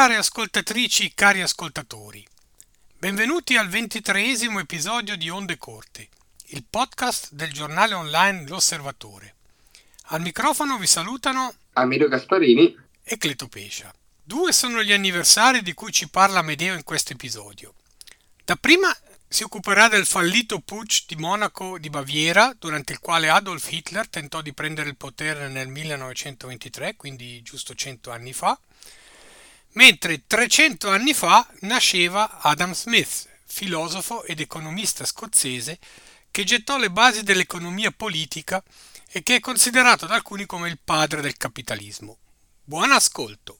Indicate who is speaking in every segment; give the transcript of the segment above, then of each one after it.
Speaker 1: Care ascoltatrici, cari ascoltatori, benvenuti al ventitreesimo episodio di Onde Corte, il podcast del giornale online L'Osservatore. Al microfono vi salutano
Speaker 2: Amedeo Gasparini
Speaker 1: e Cleto Pescia. Due sono gli anniversari di cui ci parla Amedeo in questo episodio. Dapprima si occuperà del fallito putsch di Monaco di Baviera, durante il quale Adolf Hitler tentò di prendere il potere nel 1923, quindi giusto 100 anni fa, mentre 300 anni fa nasceva Adam Smith, filosofo ed economista scozzese che gettò le basi dell'economia politica e che è considerato da alcuni come il padre del capitalismo. Buon ascolto!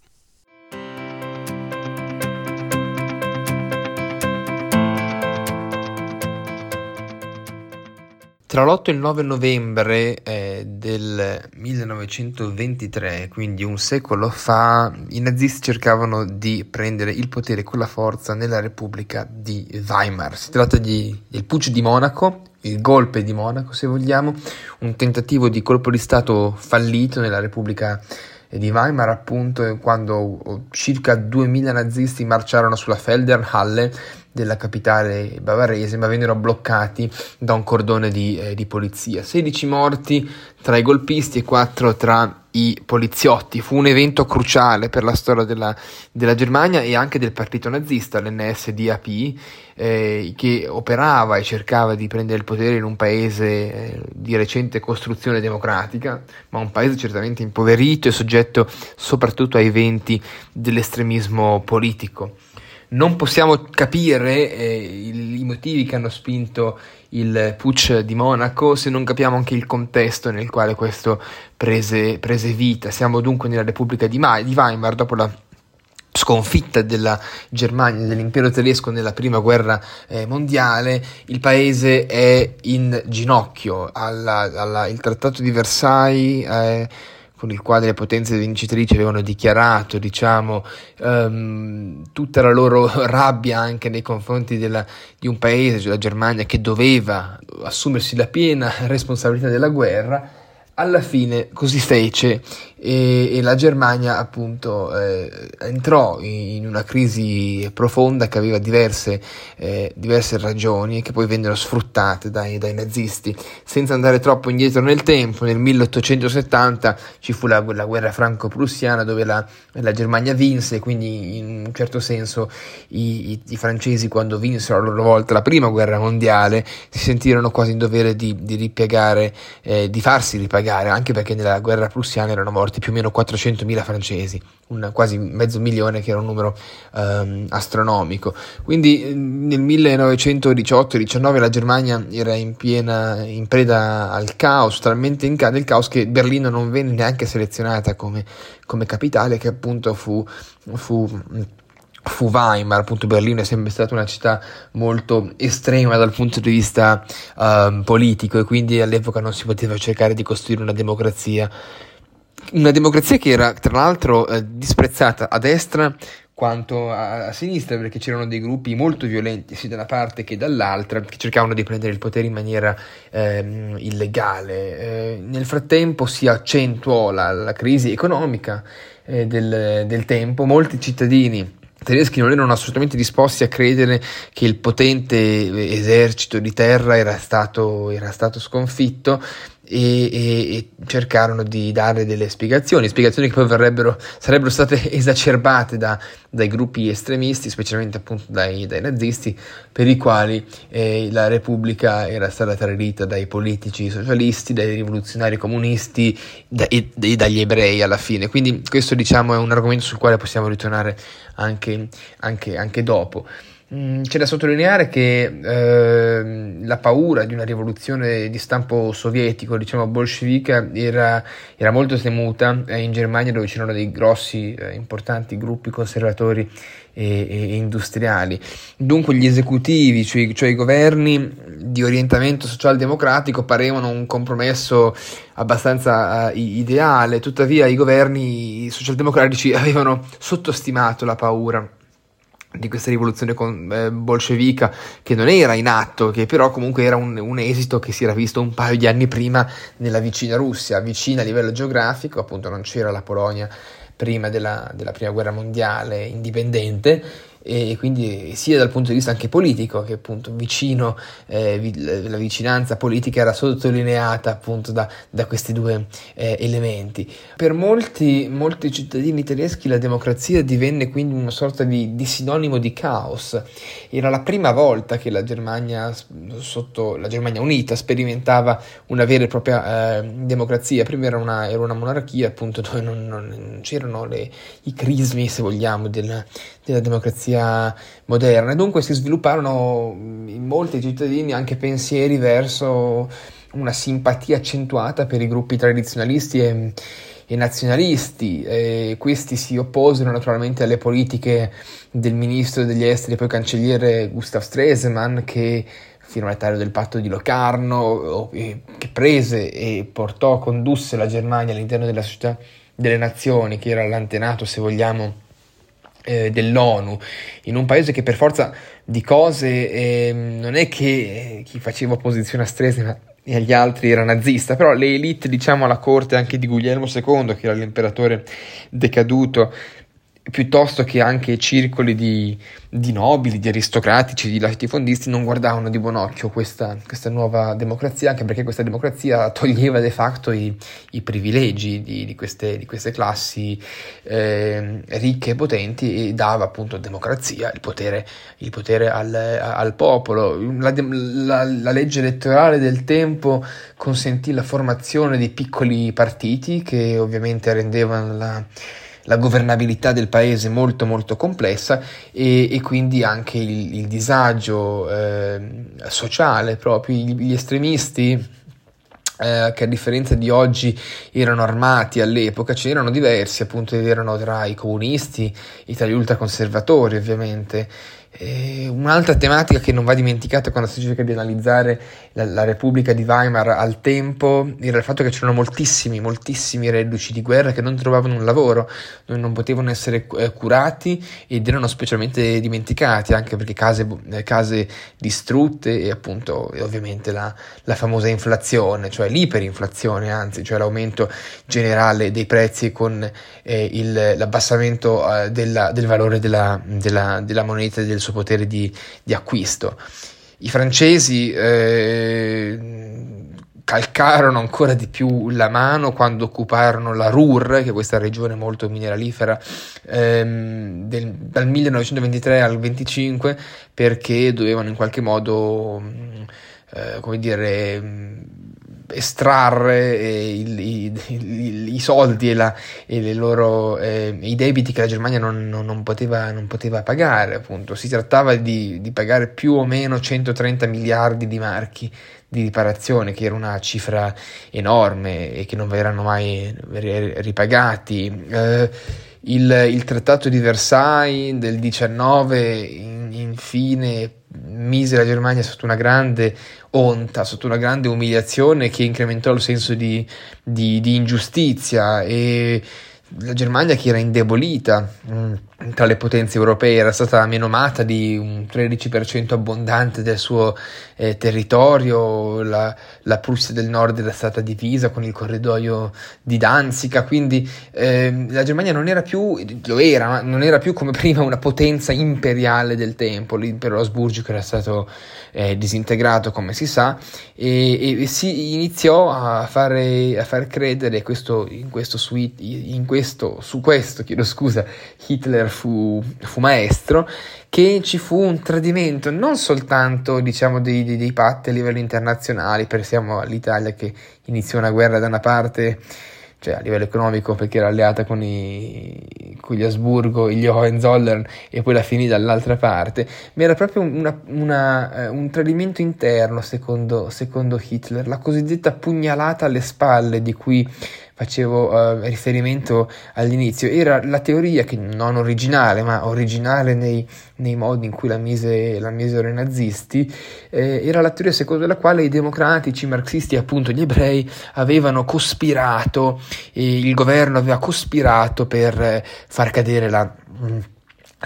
Speaker 3: Tra l'8 e il 9 novembre eh, del 1923, quindi un secolo fa, i nazisti cercavano di prendere il potere con la forza nella Repubblica di Weimar. Si tratta di, del Putsch di Monaco, il golpe di Monaco se vogliamo, un tentativo di colpo di Stato fallito nella Repubblica di Weimar appunto quando circa 2000 nazisti marciarono sulla Feldherrnhalle della capitale bavarese, ma vennero bloccati da un cordone di, eh, di polizia. 16 morti tra i golpisti e 4 tra i poliziotti. Fu un evento cruciale per la storia della, della Germania e anche del partito nazista, l'NSDAP, eh, che operava e cercava di prendere il potere in un paese eh, di recente costruzione democratica, ma un paese certamente impoverito e soggetto soprattutto ai venti dell'estremismo politico non possiamo capire eh, i, i motivi che hanno spinto il putsch di Monaco se non capiamo anche il contesto nel quale questo prese, prese vita. Siamo dunque nella Repubblica di, Ma- di Weimar dopo la sconfitta della Germania, dell'impero tedesco nella prima guerra eh, mondiale, il paese è in ginocchio. Alla, alla, il trattato di Versailles eh, con il quale le potenze vincitrici avevano dichiarato diciamo, um, tutta la loro rabbia anche nei confronti della, di un paese, cioè la Germania, che doveva assumersi la piena responsabilità della guerra alla fine così fece e, e la Germania appunto eh, entrò in una crisi profonda che aveva diverse, eh, diverse ragioni che poi vennero sfruttate dai, dai, nazisti. Senza andare troppo indietro nel tempo, nel 1870 ci fu la, la guerra franco-prussiana dove la, la, Germania vinse, quindi in un certo senso i, i, i, francesi quando vinsero a loro volta la prima guerra mondiale si sentirono quasi in dovere di, di ripiegare, eh, di farsi ripagare anche perché nella guerra prussiana erano morti più o meno 400.000 francesi, un, quasi mezzo milione che era un numero um, astronomico. Quindi nel 1918-19 la Germania era in piena in preda al caos, talmente in ca- del caos che Berlino non venne neanche selezionata come, come capitale, che appunto fu, fu fu Weimar, appunto Berlino è sempre stata una città molto estrema dal punto di vista uh, politico e quindi all'epoca non si poteva cercare di costruire una democrazia, una democrazia che era tra l'altro eh, disprezzata a destra quanto a, a, sinistra perché c'erano dei gruppi molto violenti sia da una parte che dall'altra che cercavano di prendere il potere in maniera ehm, illegale. Eh, nel frattempo si accentuò la, la crisi economica eh, del, del tempo, molti cittadini tedeschi non erano assolutamente disposti a credere che il potente esercito di terra era stato, era stato sconfitto e, e, e, cercarono di dare delle spiegazioni, spiegazioni che poi sarebbero state esacerbate da, dai gruppi estremisti, specialmente appunto dai, dai nazisti, per i quali eh, la Repubblica era stata tradita dai politici socialisti, dai rivoluzionari comunisti e, e, dagli ebrei alla fine. Quindi questo diciamo è un argomento sul quale possiamo ritornare anche, anche, anche dopo. Mm, c'è da sottolineare che eh, la paura di una rivoluzione di stampo sovietico, diciamo bolscevica, era, era molto temuta eh, in Germania dove c'erano dei grossi, eh, importanti gruppi conservatori e, e, industriali. Dunque gli esecutivi, cioè, cioè i governi di orientamento socialdemocratico, parevano un compromesso abbastanza uh, ideale, tuttavia i governi socialdemocratici avevano sottostimato la paura di questa rivoluzione con, eh, bolscevica che non era in atto, che però comunque era un, un, esito che si era visto un paio di anni prima nella vicina Russia, vicina a livello geografico, appunto non c'era la Polonia prima della, della prima guerra mondiale indipendente e quindi sia dal punto di vista anche politico che appunto vicino eh, vi, la vicinanza politica era sottolineata appunto da, da questi due eh, elementi. Per molti, molti cittadini tedeschi la democrazia divenne quindi una sorta di, di, sinonimo di caos. Era la prima volta che la Germania sotto la Germania unita sperimentava una vera e propria eh, democrazia. Prima era una, era una, monarchia appunto dove non, non c'erano le, i crismi se vogliamo della, della democrazia moderna dunque si svilupparono in molti cittadini anche pensieri verso una simpatia accentuata per i gruppi tradizionalisti e, e nazionalisti. E questi si opposero naturalmente alle politiche del ministro degli esteri e poi cancelliere Gustav Stresemann che firmatario del patto di Locarno, che prese e portò, condusse la Germania all'interno della società delle nazioni, che era l'antenato, se vogliamo, eh, dell'ONU, in un paese che per forza di cose eh, non è che eh, chi faceva opposizione a Stresa e agli altri era nazista, però le elite, diciamo, alla corte anche di Guglielmo II, che era l'imperatore decaduto, piuttosto che anche circoli di, di, nobili, di aristocratici, di latifondisti non guardavano di buon occhio questa, questa, nuova democrazia, anche perché questa democrazia toglieva de facto i, i privilegi di, di, queste, di, queste, classi eh, ricche e potenti e dava appunto democrazia, il potere, il potere al, al, popolo. La, la, la legge elettorale del tempo consentì la formazione di piccoli partiti che ovviamente rendevano la la governabilità del paese molto molto complessa e, e quindi anche il, il disagio eh, sociale proprio. Gli, gli estremisti eh, che a differenza di oggi erano armati all'epoca, c'erano diversi, appunto erano tra i comunisti, i tali ultraconservatori ovviamente, e un'altra tematica che non va dimenticata quando si cerca di analizzare la, la, Repubblica di Weimar al tempo era il fatto che c'erano moltissimi, moltissimi reduci di guerra che non trovavano un lavoro, non potevano essere eh, curati ed erano specialmente dimenticati anche perché case, eh, case distrutte e appunto e ovviamente la, la, famosa inflazione, cioè l'iperinflazione anzi, cioè l'aumento generale dei prezzi con eh, il, l'abbassamento eh, della, del valore della, della, della moneta e del suo potere di, di acquisto. I francesi eh, calcarono ancora di più la mano quando occuparono la Ruhr, che è questa regione molto mineralifera, ehm, del, dal 1923 al 25, perché dovevano in qualche modo, eh, come dire, estrarre eh, il, i, soldi e, la, e loro, eh, i debiti che la Germania non, non, non, poteva, non poteva, pagare. Appunto. Si trattava di, di, pagare più o meno 130 miliardi di marchi di riparazione, che era una cifra enorme e che non verranno mai ripagati. Eh, il, il, trattato di Versailles del 19 in, infine mise la Germania sotto una grande onta, sotto una grande umiliazione che incrementò il senso di, di, di ingiustizia e la Germania che era indebolita mm, tra le potenze europee era stata menomata di un 13% abbondante del suo eh, territorio, la, la, Prussia del Nord era stata divisa con il corridoio di Danzica, quindi eh, la Germania non era più, lo era, ma non era più come prima una potenza imperiale del tempo, l'impero asburgico era stato eh, disintegrato come si sa e, e, si iniziò a fare, a far credere questo, in questo, suite, in questo, su questo, chiedo scusa, Hitler fu, fu, maestro, che ci fu un tradimento non soltanto diciamo, dei, dei, dei patti a livello internazionale, pensiamo all'Italia che iniziò una guerra da una parte cioè a livello economico perché era alleata con, i, con gli Asburgo, gli Hohenzollern e poi la finì dall'altra parte, ma era proprio una, una, uh, un tradimento interno secondo, secondo Hitler, la cosiddetta pugnalata alle spalle di cui facevo uh, riferimento all'inizio, era la teoria che non originale, ma originale nei, nei modi in cui la, mise, la misero i nazisti, eh, era la teoria secondo la quale i democratici, i marxisti e appunto gli ebrei avevano cospirato, il governo aveva cospirato per eh, far cadere la... Mm,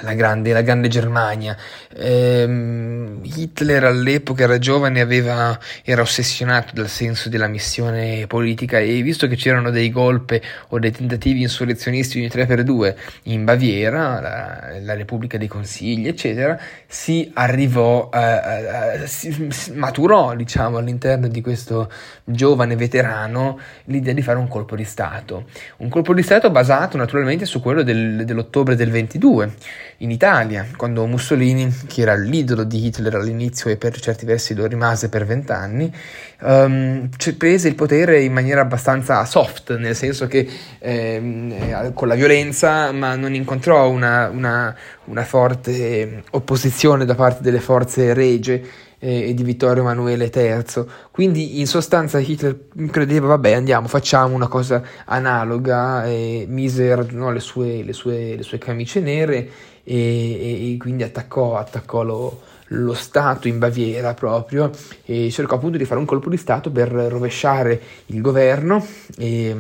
Speaker 3: la grande, la grande Germania. Eh, Hitler all'epoca era giovane, aveva, era ossessionato dal senso della missione politica e visto che c'erano dei golpe o dei tentativi insurrezionisti ogni 3x2 in Baviera, la, la Repubblica dei Consigli, eccetera, si arrivò, eh, eh, si, maturò diciamo, all'interno di questo giovane veterano l'idea di fare un colpo di Stato. Un colpo di Stato basato naturalmente su quello del, dell'ottobre del 22 in Italia, quando Mussolini, che era l'idolo di Hitler all'inizio e per certi versi lo rimase per vent'anni, um, prese il potere in maniera abbastanza soft, nel senso che eh, con la violenza, ma non incontrò una, una, una forte opposizione da parte delle forze regie e di Vittorio Emanuele III. Quindi in sostanza Hitler credeva, vabbè andiamo, facciamo una cosa analoga, e mise, radunò le sue, le sue, le sue camicie nere e, e quindi attaccò, attaccò lo, lo Stato in Baviera proprio e cercò appunto di fare un colpo di Stato per rovesciare il governo e,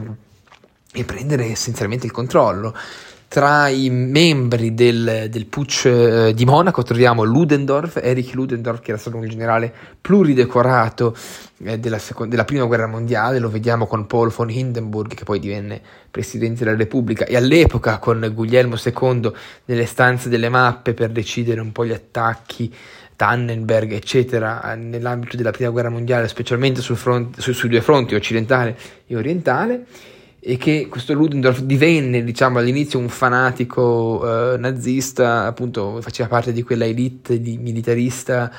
Speaker 3: e prendere essenzialmente il controllo. Tra i membri del, del putsch eh, di Monaco troviamo Ludendorff, Erich Ludendorff, che era stato un generale pluridecorato eh, della, seconda, della, prima guerra mondiale, lo vediamo con Paul von Hindenburg, che poi divenne presidente della Repubblica, e all'epoca con Guglielmo II nelle stanze delle mappe per decidere un po' gli attacchi Tannenberg, eccetera, nell'ambito della prima guerra mondiale, specialmente sul fronte, su, sui due fronti, occidentale e orientale e che questo Ludendorff divenne diciamo all'inizio un fanatico eh, nazista appunto faceva parte di quella elite di militarista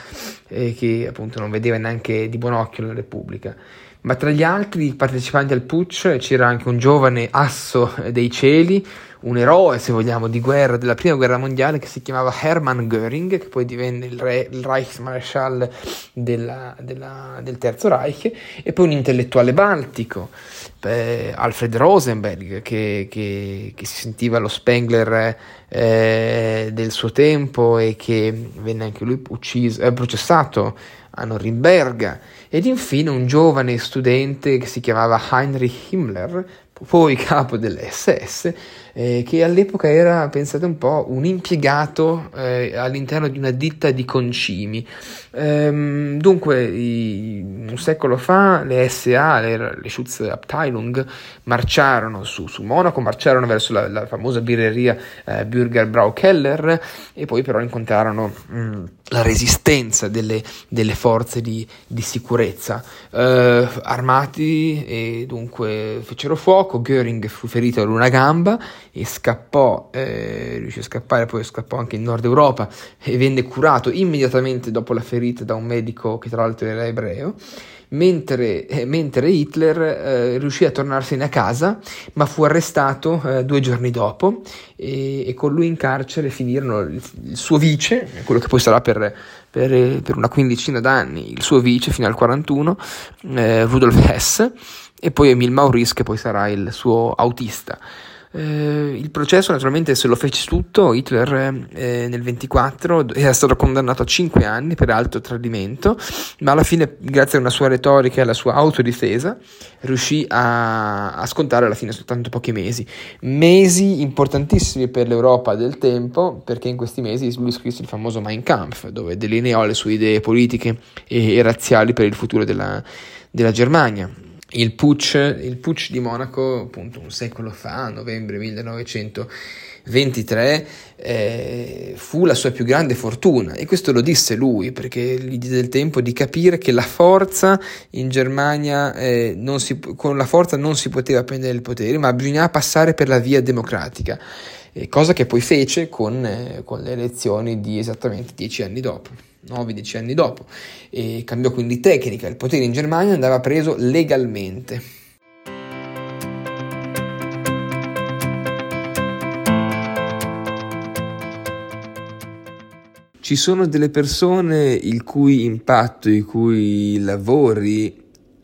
Speaker 3: eh, che appunto non vedeva neanche di buon occhio la Repubblica. Ma tra gli altri partecipanti al putsch c'era anche un giovane asso dei cieli un eroe, se vogliamo, di guerra della prima guerra mondiale che si chiamava Hermann Göring, che poi divenne il, re, il Reichsmarschall della, della, del Terzo Reich, e poi un intellettuale baltico, eh, Alfred Rosenberg, che, che, che, si sentiva lo Spengler eh, del suo tempo e che venne anche lui ucciso, eh, processato a Norimberga, ed infine un giovane studente che si chiamava Heinrich Himmler, poi capo dell'SS, eh, che all'epoca era, pensate un po', un impiegato eh, all'interno di una ditta di concimi. Ehm, dunque, i, un secolo fa le SA, le, le Schutzabteilung, marciarono su, su, Monaco, marciarono verso la, la famosa birreria eh, Bürger Braukeller e poi però incontrarono mh, mm, la resistenza delle, delle forze di, di sicurezza. Eh, armati e dunque fecero fuoco, Göring fu ferito ad una gamba e scappò, eh, riuscì a scappare, poi scappò anche in Nord Europa e venne curato immediatamente dopo la ferita da un medico che tra l'altro era ebreo. Mentre, eh, mentre, Hitler eh, riuscì a tornarsene a casa, ma fu arrestato eh, due giorni dopo e, e, con lui in carcere finirono il, il, suo vice, quello che poi sarà per, per, per, una quindicina d'anni, il suo vice fino al 41, eh, Rudolf Hess, e poi Emil Maurice che poi sarà il suo autista. Eh, il processo naturalmente se lo fece tutto, Hitler eh, nel 24 era stato condannato a 5 anni per alto tradimento, ma alla fine grazie a una sua retorica e alla sua autodifesa riuscì a, a scontare alla fine soltanto pochi mesi. Mesi importantissimi per l'Europa del tempo perché in questi mesi lui scrisse il famoso Mein Kampf dove delineò le sue idee politiche e, e razziali per il futuro della, della Germania il putsch, il putsch di Monaco, appunto un secolo fa, novembre 1923, eh, fu la sua più grande fortuna e questo lo disse lui perché gli diede il tempo di capire che la forza in Germania, eh, si, con la forza non si poteva prendere il potere, ma bisognava passare per la via democratica, eh, cosa che poi fece con, eh, con le elezioni di esattamente dieci anni dopo. 9-10 anni dopo, e cambiò quindi tecnica, il potere in Germania andava preso legalmente. Ci sono delle persone il cui impatto, i cui lavori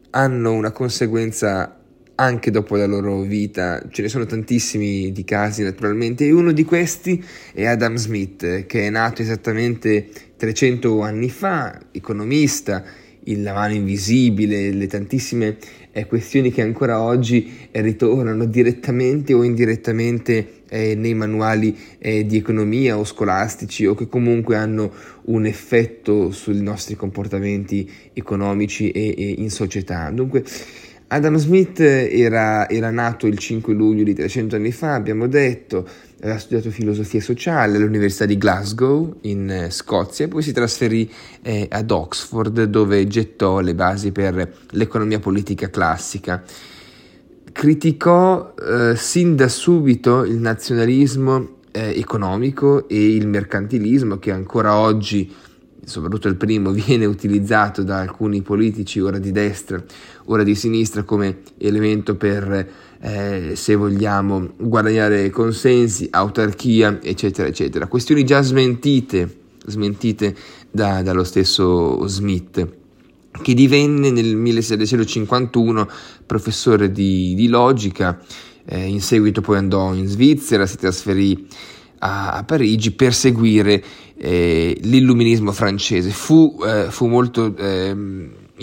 Speaker 3: hanno una conseguenza anche dopo la loro vita. Ce ne sono tantissimi di casi naturalmente e uno di questi è Adam Smith che è nato esattamente 300 anni fa, economista, il La mano invisibile, le tantissime eh, questioni che ancora oggi eh, ritornano direttamente o indirettamente eh, nei manuali eh, di economia o scolastici o che comunque hanno un effetto sui nostri comportamenti economici e, e in società. Dunque, Adam Smith era, era, nato il 5 luglio di 300 anni fa, abbiamo detto, aveva studiato filosofia sociale all'Università di Glasgow in eh, Scozia e poi si trasferì eh, ad Oxford dove gettò le basi per l'economia politica classica. Criticò eh, sin da subito il nazionalismo eh, economico e il mercantilismo che ancora oggi soprattutto il primo, viene utilizzato da alcuni politici, ora di destra, ora di sinistra, come elemento per, eh, se vogliamo, guadagnare consensi, autarchia, eccetera, eccetera. Questioni già smentite, smentite da, dallo stesso Smith che divenne nel 1751 professore di, di logica, eh, in seguito poi andò in Svizzera, si trasferì a, Parigi per seguire eh, l'illuminismo francese. Fu, eh, fu molto eh,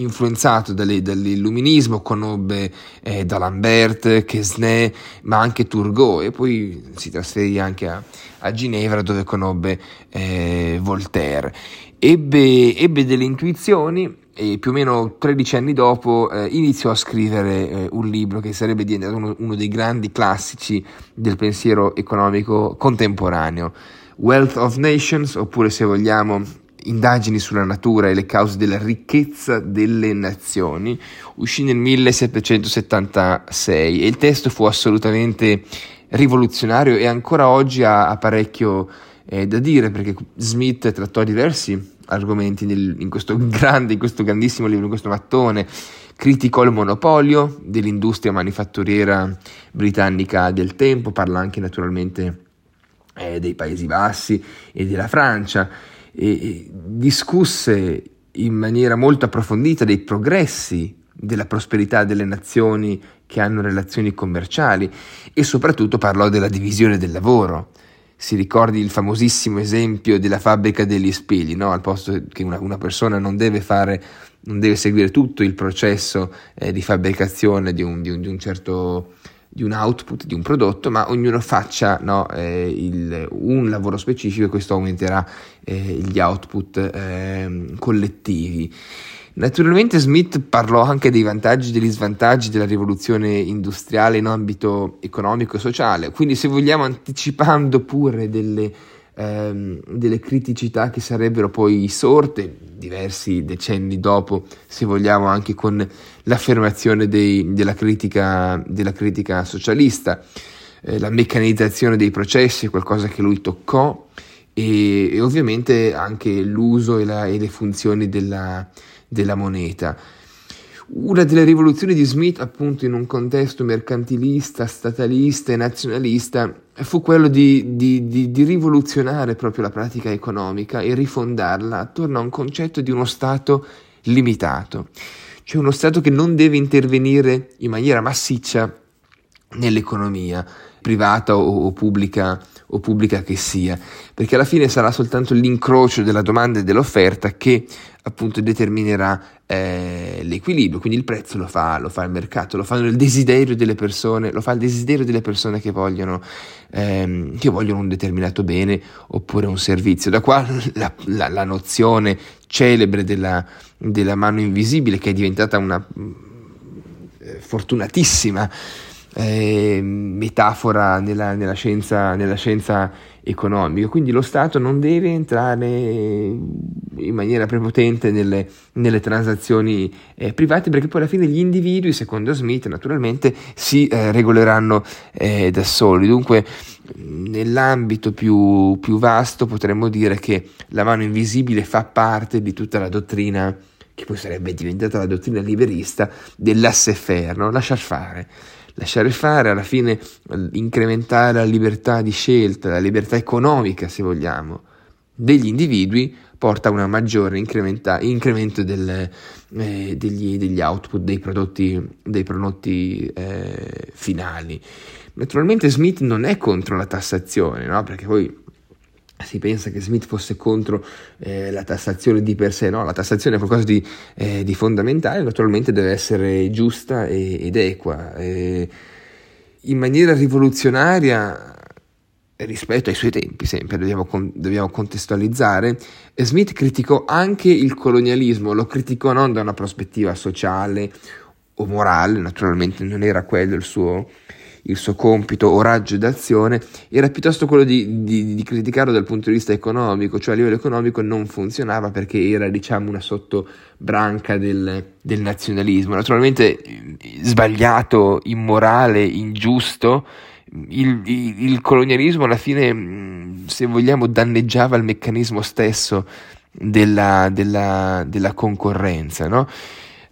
Speaker 3: influenzato dall'illuminismo, conobbe eh, D'Alembert, Quesnay, ma anche Turgot e poi si trasferì anche a, a Ginevra dove conobbe eh, Voltaire. Ebbe, ebbe delle intuizioni e più o meno 13 anni dopo eh, iniziò a scrivere eh, un libro che sarebbe diventato uno, uno, dei grandi classici del pensiero economico contemporaneo, Wealth of Nations, oppure se vogliamo Indagini sulla natura e le cause della ricchezza delle nazioni, uscì nel 1776 e il testo fu assolutamente rivoluzionario e ancora oggi ha, ha parecchio eh, da dire perché Smith trattò diversi argomenti nel, in questo grande, in questo grandissimo libro, in questo mattone. Criticò il monopolio dell'industria manifatturiera britannica del tempo, parla anche naturalmente eh, dei Paesi Bassi e della Francia, e, e discusse in maniera molto approfondita dei progressi della prosperità delle nazioni che hanno relazioni commerciali e soprattutto parlò della divisione del lavoro si ricordi il famosissimo esempio della fabbrica degli spilli, no? al posto che una, una, persona non deve fare, non deve seguire tutto il processo eh, di fabbricazione di un, di, un, di un, certo di un output, di un prodotto, ma ognuno faccia no, eh, il, un lavoro specifico e questo aumenterà eh, gli output ehm, collettivi. Naturalmente Smith parlò anche dei vantaggi e degli svantaggi della rivoluzione industriale in ambito economico e sociale, quindi se vogliamo anticipando pure delle, ehm, delle criticità che sarebbero poi sorte diversi decenni dopo, se vogliamo anche con l'affermazione dei, della, critica, della, critica, socialista, eh, la meccanizzazione dei processi qualcosa che lui toccò e, e ovviamente anche l'uso e, la, e le funzioni della della moneta. Una delle rivoluzioni di Smith, appunto, in un contesto mercantilista, statalista e nazionalista, fu quello di, di, di, di, rivoluzionare proprio la pratica economica e rifondarla attorno a un concetto di uno Stato limitato, cioè uno Stato che non deve intervenire in maniera massiccia nell'economia privata o, o pubblica o pubblica che sia, perché alla fine sarà soltanto l'incrocio della domanda e dell'offerta che appunto determinerà eh, l'equilibrio, quindi il prezzo lo fa, lo fa il mercato, lo fanno il desiderio delle persone, lo fa il desiderio delle persone che vogliono, ehm, che vogliono un determinato bene oppure un servizio. Da qua la, la, la nozione celebre della, della, mano invisibile che è diventata una eh, fortunatissima eh, metafora nella, nella, scienza, nella scienza economica. Quindi lo Stato non deve entrare in maniera prepotente nelle, nelle transazioni eh, private perché poi alla fine gli individui, secondo Smith, naturalmente si eh, regoleranno eh, da soli. Dunque, nell'ambito più, più vasto potremmo dire che la mano invisibile fa parte di tutta la dottrina che poi sarebbe diventata la dottrina liberista dell'asse-faire, no? lasciar fare lasciare fare, alla fine incrementare la libertà di scelta, la libertà economica, se vogliamo, degli individui porta a un maggiore incremento del, eh, degli, degli, output dei prodotti, dei prodotti eh, finali. Naturalmente Smith non è contro la tassazione, no? perché poi si pensa che Smith fosse contro eh, la tassazione di per sé, no? la tassazione è qualcosa di, eh, di fondamentale, naturalmente deve essere giusta e, ed equa. E in maniera rivoluzionaria rispetto ai suoi tempi, sempre dobbiamo, con, dobbiamo, contestualizzare, Smith criticò anche il colonialismo, lo criticò non da una prospettiva sociale o morale, naturalmente non era quello il suo, il suo compito o raggio d'azione, era piuttosto quello di, di, di, criticarlo dal punto di vista economico, cioè a livello economico non funzionava perché era diciamo una sottobranca del, del nazionalismo, naturalmente sbagliato, immorale, ingiusto, il, il, il, colonialismo alla fine, se vogliamo, danneggiava il meccanismo stesso della, della, della concorrenza, no?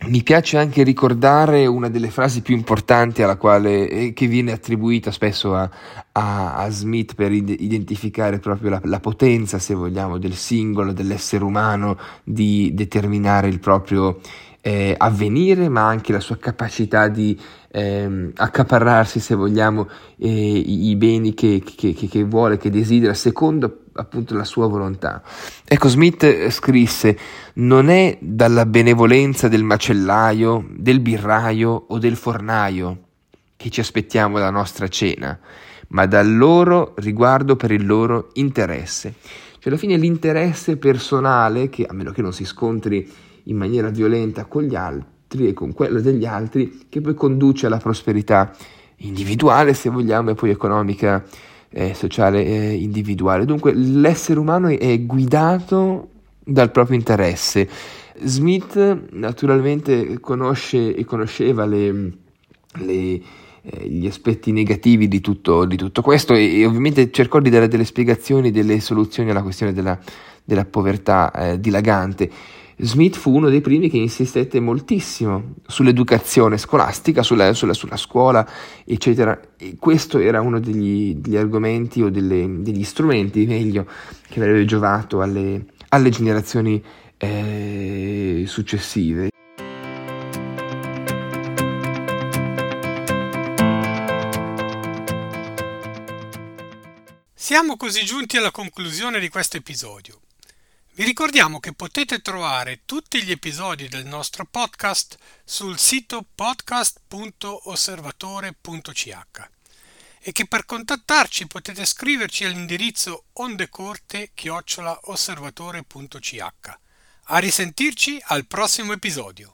Speaker 3: Mi piace anche ricordare una delle frasi più importanti alla quale, eh, che viene attribuita spesso a, a, a Smith per id- identificare proprio la, la, potenza, se vogliamo, del singolo, dell'essere umano di determinare il proprio eh, avvenire, ma anche la sua capacità di eh, accaparrarsi, se vogliamo, eh, i, i, beni che, che, che, che vuole, che desidera, secondo appunto la sua volontà. Ecco, Smith scrisse, non è dalla benevolenza del macellaio, del birraio o del fornaio che ci aspettiamo la nostra cena, ma dal loro riguardo per il loro interesse. Cioè alla fine l'interesse personale, che a meno che non si scontri in maniera violenta con gli altri e con quello degli altri, che poi conduce alla prosperità individuale, se vogliamo, e poi economica eh, sociale eh, individuale. Dunque l'essere umano è guidato dal proprio interesse. Smith naturalmente conosce e conosceva le, le, eh, gli aspetti negativi di tutto, di tutto questo e, e, ovviamente cercò di dare delle spiegazioni, delle soluzioni alla questione della, della povertà eh, dilagante. Smith fu uno dei primi che insistette moltissimo sull'educazione scolastica, sulla, sulla, sulla scuola, eccetera. E questo era uno degli, degli argomenti o delle, degli strumenti, meglio, che avrebbe giovato alle, alle generazioni eh, successive.
Speaker 1: Siamo così giunti alla conclusione di questo episodio. Vi ricordiamo che potete trovare tutti gli episodi del nostro podcast sul sito podcast.osservatore.ch e che per contattarci potete scriverci all'indirizzo ondecorte-osservatore.ch. A risentirci al prossimo episodio.